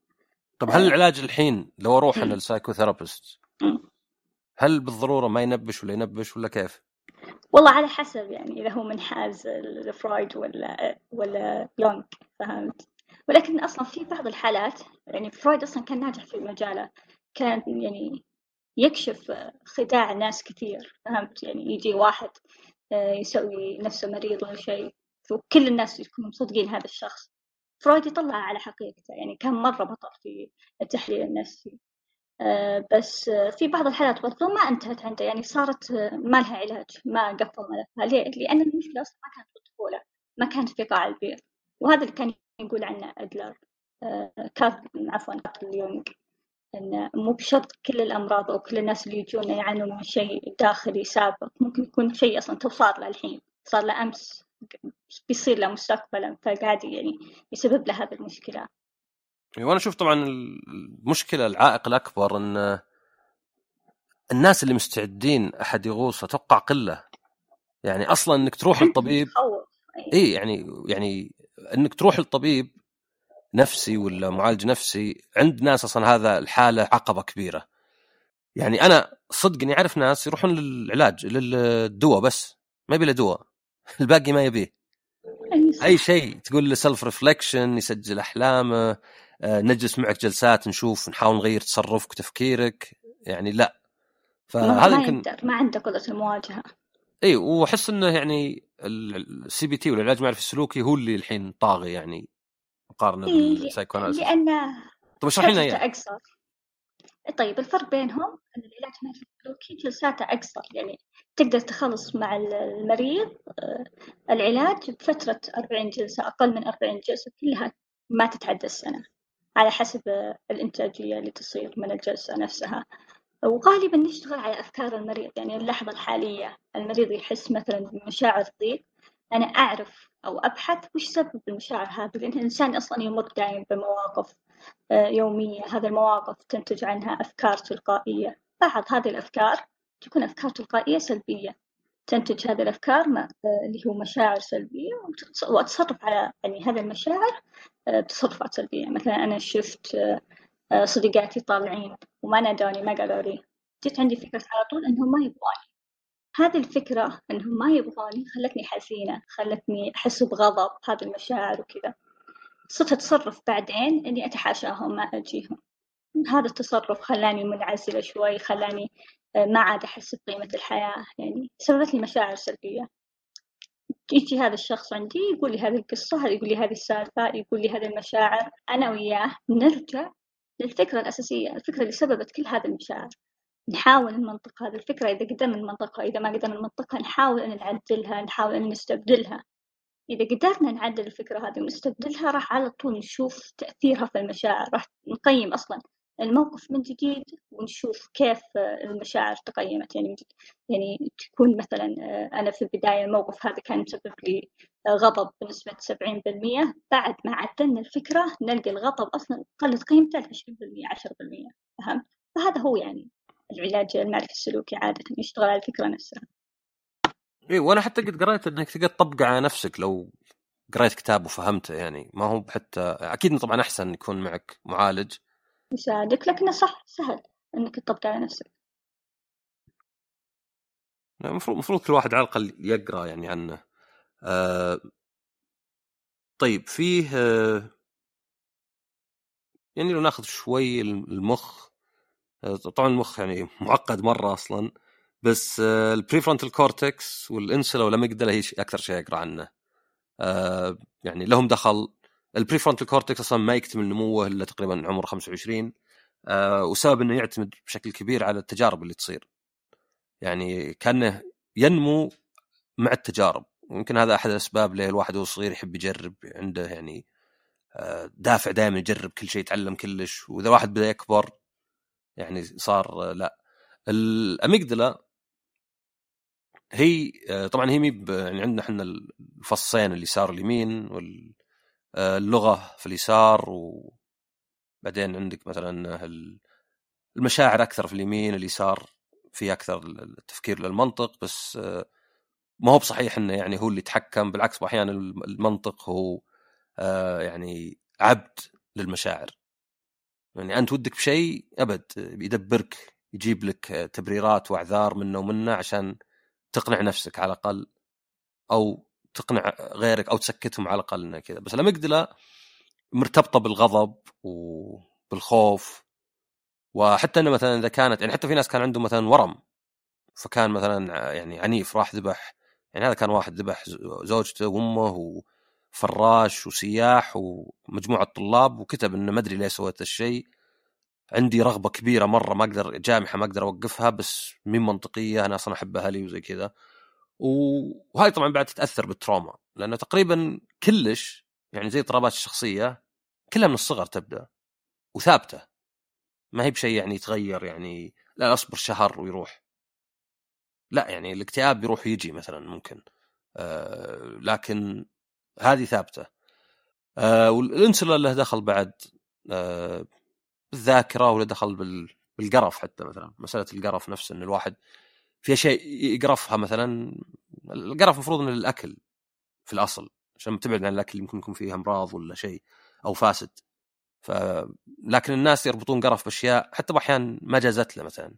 طب هل العلاج الحين لو أروح أنا لل psychotherapist هل بالضرورة ما ينبش ولا ينبش ولا كيف؟ والله على حسب يعني إذا هو منحاز لفرويد ولا ولا يونغ فهمت؟ ولكن أصلا في بعض الحالات يعني فرويد أصلا كان ناجح في مجاله كان يعني يكشف خداع ناس كثير فهمت؟ يعني يجي واحد آه، يسوي نفسه مريض ولا شيء وكل الناس يكونوا مصدقين هذا الشخص. فرويد يطلع على حقيقته يعني كان مرة بطل في التحليل النفسي بس في بعض الحالات برضو ما انتهت عنده. يعني صارت ما لها علاج ما قفل ملفها ليه؟ لأن المشكلة أصلا ما كانت في الطفولة ما كانت في قاع البير وهذا اللي كان يقول عنه أدلر. آه، كارل عفوا كارل يونغ إن مو بشرط كل الأمراض أو كل الناس اللي يجون يعانون من شيء داخلي سابق. ممكن يكون شيء أصلا تو صار له الحين. صار له أمس بيصير له مستقبلا فقاعد يعني يسبب له هذه المشكلة. وأنا أشوف طبعا المشكلة العائق الأكبر إن الناس اللي مستعدين أحد يغوص أتوقع قلة. يعني أصلا إنك تروح للطبيب اي يعني يعني إنك تروح للطبيب نفسي ولا معالج نفسي عند ناس أصلا هذا الحالة عقبة كبيرة. يعني أنا صدق إني أعرف ناس يروحون للعلاج للدواء بس ما يبي له دواء. الباقي ما يبيه. أي شيء تقول له self reflection يسجل أحلامه. نجلس معك جلسات نشوف نحاول نغير تصرفك وتفكيرك. يعني لا. فهذا يمكن ما عنده قدرة المواجهة. اي وأحس إنه يعني ال CBT والعلاج المعرفي السلوكي هو اللي الحين طاغي يعني مقارنة إيه لأنه طيب اشرحي لنا اياه أقصر. طيب الفرق بينهم إن العلاج المعرفي السلوكي جلساته أقصر. يعني تقدر تخلص مع المريض آه، العلاج بفترة 40 جلسة أقل من 40 جلسة كلها ما تتعدى السنة. على حسب الإنتاجية اللي تصير من الجلسة نفسها. وغالبا نشتغل على أفكار المريض يعني اللحظة الحالية المريض يحس مثلا بمشاعر ضيق أنا أعرف أو أبحث وش سبب المشاعر هذه لأن الإنسان أصلا يمر دائما بمواقف آه، يومية. هذه المواقف تنتج عنها أفكار تلقائية. بعض هذه الأفكار تكون أفكار تلقائية سلبية. تنتج هذه الأفكار آه، اللي هو مشاعر سلبية وأتصرف على يعني هذه المشاعر آه، بتصرفات سلبية. مثلا أنا شفت صديقاتي طالعين وما نادوني ما قالوا لي. جت عندي فكرة على طول إنهم ما يبغوني. هذه الفكرة إنهم ما يبغوني خلتني حزينة خلتني أحس بغضب هذه المشاعر وكذا. صرت أتصرف بعدين إني أتحاشاهم ما أجيهم. هذا التصرف خلاني منعزلة شوي خلاني آه، ما عاد أحس بقيمة الحياة. يعني سببت لي مشاعر سلبية. يجي هذا الشخص عندي يقول لي هذه القصة يقول لي هذه السالفة يقول لي هذه المشاعر. أنا وياه نرجع للفكرة الأساسية الفكرة اللي سببت كل هذه المشاعر. نحاول نمنطق هذه الفكرة إذا قدرنا نمنطقها إذا ما قدرنا نمنطقها نحاول أن نعدلها نحاول أن نستبدلها. إذا قدرنا نعدل الفكرة هذه ونستبدلها راح على طول نشوف تأثيرها في المشاعر راح نقيم أصلا الموقف من جديد ونشوف كيف المشاعر تقيمت. يعني يعني تكون مثلا أنا في البداية الموقف هذا كان مسبب لي غضب بنسبة سبعين بالمية. بعد ما عدلنا الفكرة نلقى الغضب أصلا قلت قيمته لعشرين بالمية عشرة بالمية. فهمت؟ فهذا هو يعني العلاج المعرفي السلوكي عادة يشتغل على الفكرة نفسها. إي وأنا حتى قد قريت إنك تقدر تطبقه على نفسك لو قريت كتاب وفهمته يعني. ما هو حتى أكيد طبعا أحسن يكون معك معالج. يساعدك لكنه صح سهل إنك تطبقه على نفسك. المفروض المفروض كل واحد على الأقل يقرأ يعني عنه. آه طيب فيه آه يعني لو ناخذ شوي المخ آه طبعا المخ يعني معقد مرة أصلا بس آه ال prefrontal cortex وال insula وال amygdala هي أكثر شيء اقرا عنه. آه يعني لهم دخل ال prefrontal cortex أصلا ما يكتمل نموه إلا تقريبا عمر 25 آه وسبب إنه يعتمد بشكل كبير على التجارب اللي تصير. يعني كأنه ينمو مع التجارب. ويمكن هذا أحد الأسباب ليه الواحد وهو صغير يحب يجرب عنده يعني آه دافع دائما يجرب كل شيء يتعلم كلش. وإذا واحد بدأ يكبر يعني صار آه لا. ال amygdala هي آه طبعا هي يعني عندنا إحنا الفصين اليسار اليمين واللغة في اليسار وبعدين عندك مثلا المشاعر أكثر في اليمين اليسار في أكثر التفكير للمنطق بس ما هو بصحيح إنه يعني هو اللي يتحكم بالعكس أحيانا المنطق هو يعني عبد للمشاعر. يعني أنت ودك بشيء أبد يدبرك يجيب لك تبريرات وأعذار منه ومنه عشان تقنع نفسك على الأقل أو تقنع غيرك أو تسكتهم على الأقل انه كذا. بس الاميجدلا مرتبطة بالغضب وبالخوف وحتى إنه مثلا إذا كانت يعني حتى في ناس كان عندهم مثلا ورم فكان مثلا يعني عنيف راح ذبح يعني هذا كان واحد ذبح زوجته وأمه وفراش وسياح ومجموعة طلاب وكتب إنه ما أدري ليه سويت الشيء. عندي رغبة كبيرة مرة ما أقدر جامحة ما أقدر أوقفها بس مين منطقية أنا أصلا احب أهلي وزي كذا. وهاي طبعا بعد تتأثر بالتروما لأنه تقريبا كلش يعني زي اضطرابات الشخصية كلها من الصغر تبدأ وثابتة. ما هي بشيء يعني يتغير يعني لا اصبر شهر ويروح. لا يعني الاكتئاب بيروح ويجي مثلا ممكن. آه لكن هذه ثابتة. آه والانسولا له دخل بعد آه بالذاكرة وله دخل بالقرف حتى مثلا. مسألة القرف نفسه إن الواحد في اشياء يقرفها مثلا القرف المفروض انه للاكل في الأصل عشان تبعد عن الأكل يمكن يكون فيه أمراض ولا شيء أو فاسد. ف لكن الناس يربطون قرف بأشياء حتى باحيان ما جازت له مثلا.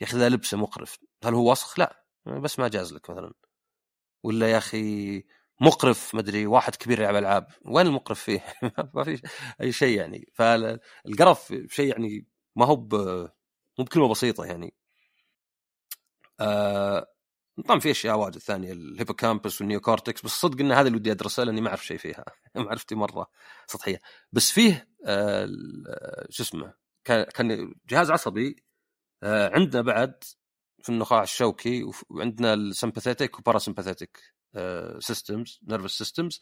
يا أخي ذا لبسه مقرف هل هو وسخ؟ لا بس ما جاز لك مثلا. ولا يا أخي مقرف مدري واحد كبير يلعب ألعاب وين المقرف فيه؟ ما في أي شيء يعني. فالقرف شيء يعني ما هو مو بكلمة بسيطة يعني. آه طبعا في أشياء واجد ثانية ال hippocampus وال neocortex بس صدق إن هذا اللي ودي ادرسه لأني ما أعرف شيء فيها. معرفتي مرة سطحية. بس فيه آه شو اسمه كان جهاز عصبي آه عندنا بعد في النخاع الشوكي وعندنا ال sympathetic و parasympathetic systems nervous systems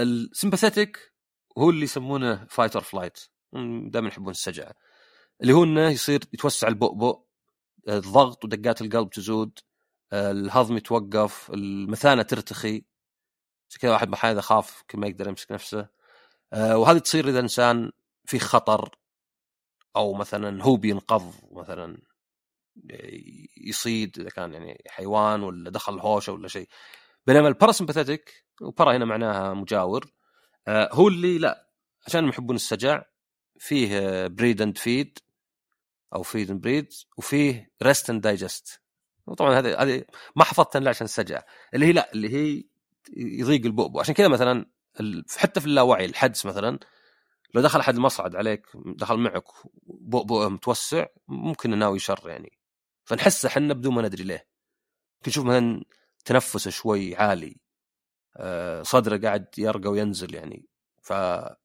ال sympathetic هو اللي يسمونه fight or flight دائما يحبون السجع. اللي هو إنه يصير يتوسع البؤبؤ الضغط ودقات القلب تزود الهضم يتوقف المثانة ترتخي. كذا واحد بحال خاف ما يقدر يمسك نفسه. آه، وهذه تصير إذا إنسان في خطر أو مثلا هو بينقض مثلا يصيد إذا كان يعني حيوان ولا دخل هوشه ولا شيء. بينما ال parasympathetic و para هنا معناها مجاور آه، هو اللي لا عشان يحبون السجع فيه breed and feed أو feed and breed وفيه rest and digest وطبعا هذه هذه ما حفظتها إلا عشان السجع. اللي هي لا اللي هي يضيق البؤبؤ. عشان كذا مثلا حتى في اللاوعي الحدس مثلا لو دخل أحد المصعد عليك دخل معك بؤبؤ متوسع ممكن ناوي شر يعني. فنحسه إحنا بدون ما ندري ليه. تشوف مثلا تنفسه شوي عالي آه، صدره قاعد يرقى وينزل يعني. فما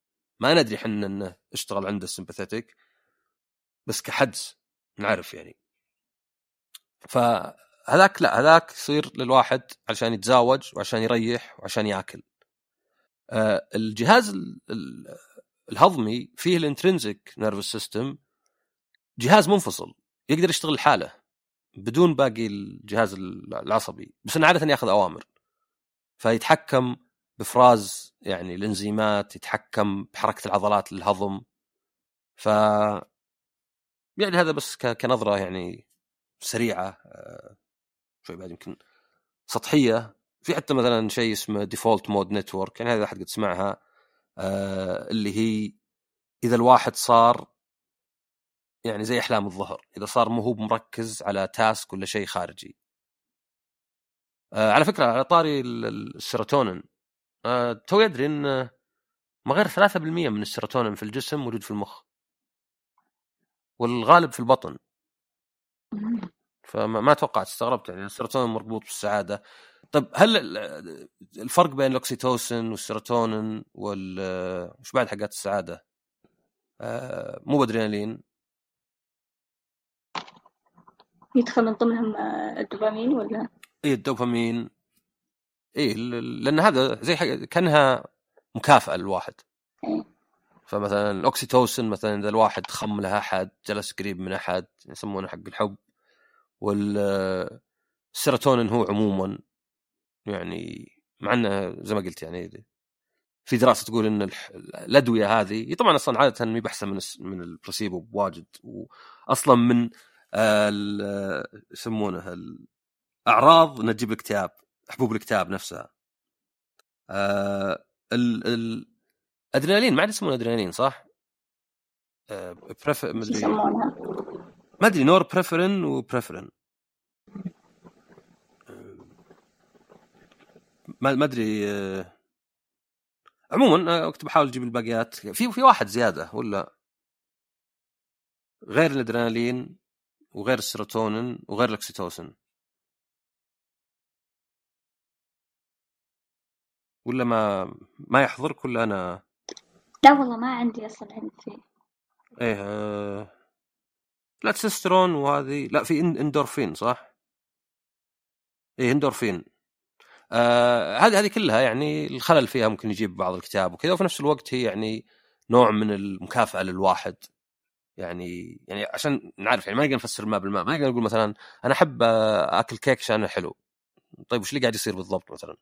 ندري إحنا إنه اشتغل عنده السمباثيتك بس كحدس نعرف يعني. فهذاك لا هذاك يصير للواحد عشان يتزاوج وعشان يريح وعشان ياكل. آه الجهاز الهضمي فيه ال intrinsic nervous system جهاز منفصل يقدر يشتغل لحاله بدون باقي الجهاز العصبي بس إنه عادة ياخذ أوامر. فيتحكم بافراز يعني الإنزيمات يتحكم بحركة العضلات للهضم. ف يعني هذا بس كنظرة يعني سريعة آه، شوي بعد يمكن سطحية. في حتى مثلا شيء اسمه default mode network يعني هذا أحد قد سمعها آه، اللي هي إذا الواحد صار يعني زي أحلام الظهر إذا صار مو هو مركز على task ولا شيء خارجي. آه على فكرة على طاري السيروتونين تو أدري إن ما غير 3% من السيروتونين في الجسم موجود في المخ. والغالب في البطن فما توقعت استغربت يعني السيروتونين مربوط بالسعادة طيب هل الفرق بين ال oxytocin والسيروتونين وال وش بعد حقات السعادة؟ آه مو بأدرينالين يدخل من ضمنهم آه، الدوبامين ولا؟ اي الدوبامين اي لأن هذا زي حاجة كأنها مكافأة للواحد إيه. فمثلا ال oxytocin مثلا إذا الواحد خم له أحد جلس قريب من أحد يسمونه حق الحب والسيروتونين هو عموما يعني مع إنه زي ما قلت يعني في دراسة تقول إن الأدوية هذه طبعا أصلا عادة ما بحسن من من البلاسيبو بواجد واصلا من يسمونه الاعراض انها تجيب الاكتئاب حبوب الاكتئاب نفسها. آه أدرينالين ما عاد يسمونه أدرينالين صح؟ آه بريف مدري ما أدري نور بريفرين وبريفرين ما أدري آه عموما كنت بحاول أجيب الباقيات. في في واحد زيادة ولا؟ غير الأدرينالين وغير السيروتونين وغير الاكسيتوسن ولا ما ما يحضرك ولا أنا لا والله ما عندي أصلا علم فيه إيه آه... لا تسترون وهذه لا في إندورفين صح؟ إيه إندورفين. آه هذه هذه كلها يعني الخلل فيها ممكن يجيب بعض الكتاب وكذا وفي نفس الوقت هي يعني نوع من المكافأة للواحد. يعني يعني عشان نعرف يعني ما نقدر نفسر الماء بالماء ما نقدر نقول مثلا أنا أحب أكل كيك عشان حلو طيب وش اللي قاعد يصير بالضبط مثلا؟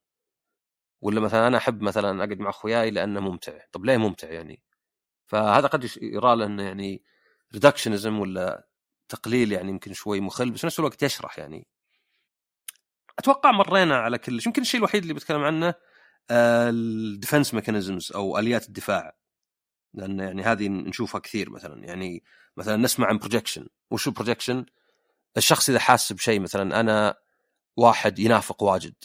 ولا مثلا أنا أحب مثلا أقعد مع أخوياي لأنه ممتع. طب ليه ممتع يعني؟ فهذا قد يرى له انه يعني ريدكشنزم ولا تقليل يعني يمكن شوي مخل بس نفس الوقت يشرح يعني. أتوقع مرينا على كل يمكن الشيء الوحيد اللي بتكلم عنه ال defense mechanisms أو آليات الدفاع. لأن يعني هذه نشوفها كثير مثلا. يعني مثلا نسمع عن projection وش ال projection الشخص إذا حاس بشيء مثلا أنا واحد ينافق واجد.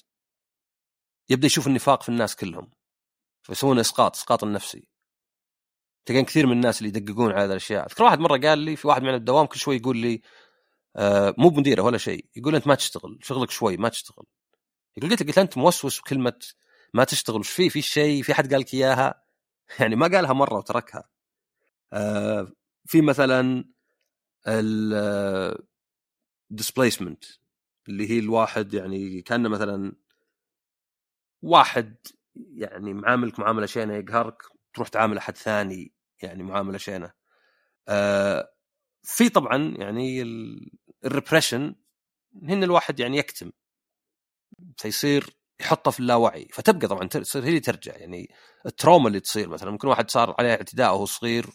يبدأ يشوف النفاق في الناس كلهم فيسوون إسقاط إسقاط النفسي. تلقين كثير من الناس اللي يدققون على هذه الأشياء. أذكر واحد مرة قال لي في واحد من الدوام كل شوي يقول لي آه مو بمديرة ولا شيء يقول أنت ما تشتغل شغلك شوي ما تشتغل. يقول قلت قلت أنت موسوس بكلمة ما تشتغل وش في؟ في شيء؟ في حد قال لك إياها؟ يعني ما قالها مرة وتركها. آه في مثلا ال ديسبيسمنت اللي هي الواحد يعني كأنه مثلا واحد يعني معاملك معاملة شينة يقهرك تروح تعامل أحد ثاني يعني معاملة شينة. آه في طبعا يعني ال repression هن الواحد يعني يكتم. فيصير يحطه في اللاوعي. فتبقى طبعا تصير هي اللي ترجع. يعني ال trauma اللي تصير مثلا ممكن واحد صار عليه اعتداء وهو صغير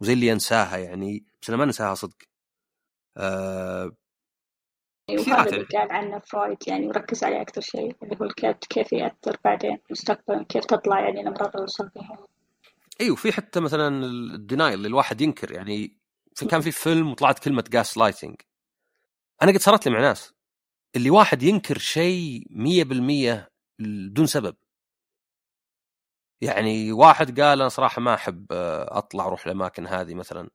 وزي اللي ينساها يعني بس أنا ما ننساها صدق. آه وهذا اللي قال عنه فرويد يعني وركز عليه أكثر شيء اللي هو الكبت كيف يأثر بعدين مستقبلا كيف تطلع يعني الامراض اللي وصل فيها إيوه في حتى مثلا ال denial اللي الواحد ينكر يعني كان في فيلم وطلعت كلمة gaslighting أنا قد صارت لي مع ناس اللي واحد ينكر شيء 100% بدون سبب. يعني واحد قال أنا صراحة ما أحب أطلع أروح الأماكن هذه مثلا.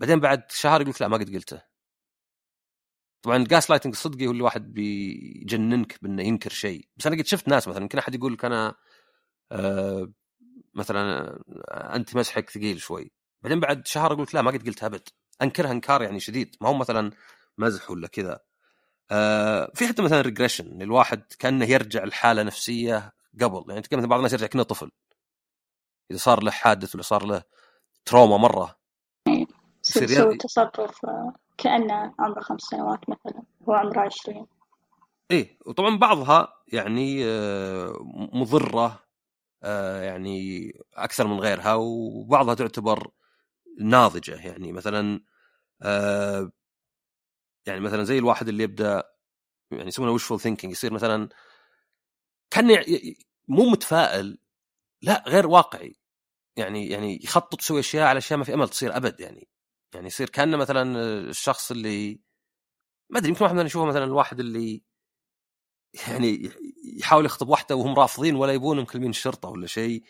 بعدين بعد شهر يقول لك لا ما قد قلته. طبعا ال gaslighting صدقي هو اللي واحد بيجننك بأنه ينكر شيء. بس أنا قد شفت ناس مثلا يمكن أحد يقول لك أنا آه مثلا أنت مزحك ثقيل شوي. بعدين بعد شهر أقول لك لا ما قد قلتها أبد. أنكرها إنكار يعني شديد. ما هو مثلا مزح ولا كذا. آه في حتى مثلا regression الواحد كأنه يرجع لحالة نفسية قبل. يعني مثلا بعض الناس يرجع كأنه طفل. إذا صار له حادث ولا صار له trauma مرة يسوي ي- تصرف. آه، كأنه عمره خمس سنوات مثلا هو عمره عشرين. إيه وطبعا بعضها يعني آه، مضرة آه، يعني أكثر من غيرها وبعضها تعتبر ناضجة. يعني مثلا آه، يعني مثلا زي الواحد اللي يبدأ يعني يسمونه وشفul ثينكينج يصير مثلا كان مو متفائل لا غير واقعي. يعني يعني يخطط يسوي أشياء على أشياء ما في أمل تصير أبد يعني. يعني يصير كأنه مثلا الشخص اللي ما أدري يمكن واحد مننا يشوفه مثلا الواحد اللي يعني يحاول يخطب واحدة وهم رافضين ولا يبون مكلمين الشرطه ولا شيء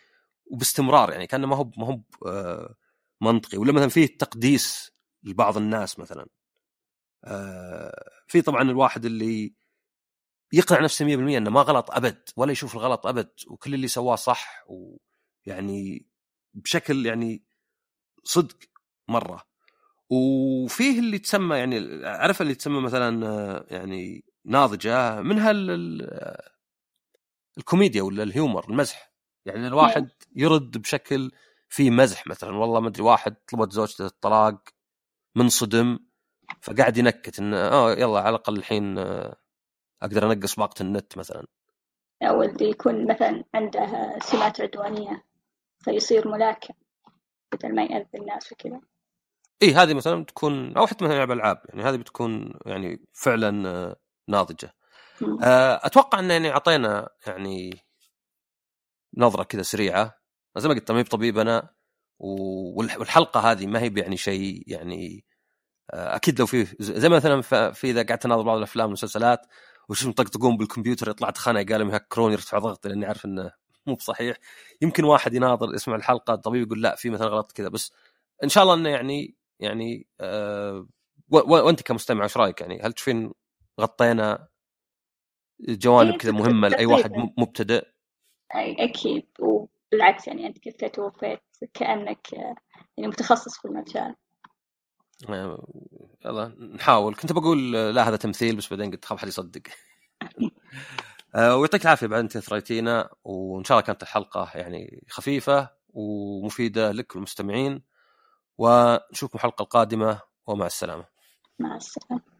وباستمرار يعني كأنه ما هو ما هو آه، منطقي. ولا مثلا فيه تقديس لبعض الناس مثلا. آه، في طبعا الواحد اللي يقنع نفسه 100% إنه ما غلط أبد ولا يشوف الغلط أبد وكل اللي سواه صح ويعني بشكل يعني صدق مرة. وفيه اللي تسمى يعني عارف اللي تسمى مثلا يعني ناضجة منها ال- ال- الكوميديا ولا الهيومر المزح. يعني الواحد يرد بشكل فيه مزح مثلا. والله ما أدري واحد طلبت زوجته الطلاق منصدم فقاعد ينكت انه آه يلا على الأقل الحين آه، أقدر أنقص باقه النت مثلا. أو اللي يكون مثلا عنده سمات عدوانية فيصير ملاكم بدل ما يأذي الناس وكذا. اي هذه مثلا بتكون أو حتى مثلا لعب ألعاب يعني هذه بتكون يعني فعلا آه، ناضجة. آه، أتوقع إن يعني أعطينا يعني نظرة كذا سريعة. زي ما قلت ما بطبيب أنا والحلقة هذه ما هي يعني شيء يعني آه، أكيد لو في زي مثلا في إذا قعدت اناظر بعض الأفلام والمسلسلات وشوف يطقطقون بالكمبيوتر يطلع خانه قالوا يهكرون يرتفع ضغطي لأني عارف إنه مو بصحيح. يمكن واحد يناظر يسمع الحلقة الطبيب يقول لا في مثلا غلط كذا. بس إن شاء الله إنه يعني يعني آه وأنت كمستمع إيش رأيك يعني؟ هل تشوفين غطينا جوانب كذا مهمة لأي واحد مبتدئ؟ أي أكيد وبالعكس يعني أنت كنت توفيت كأنك آه، يعني متخصص في المجال. آه، يلا نحاول. كنت بقول آه، لا هذا تمثيل بس بعدين قلت خاف حد يصدق. ويعطيك العافية بعد أنت ثريتينا وإن شاء الله كانت الحلقة يعني خفيفة ومفيدة لك والمستمعين ونشوفكم الحلقة القادمه ومع السلامة. مع السلامة.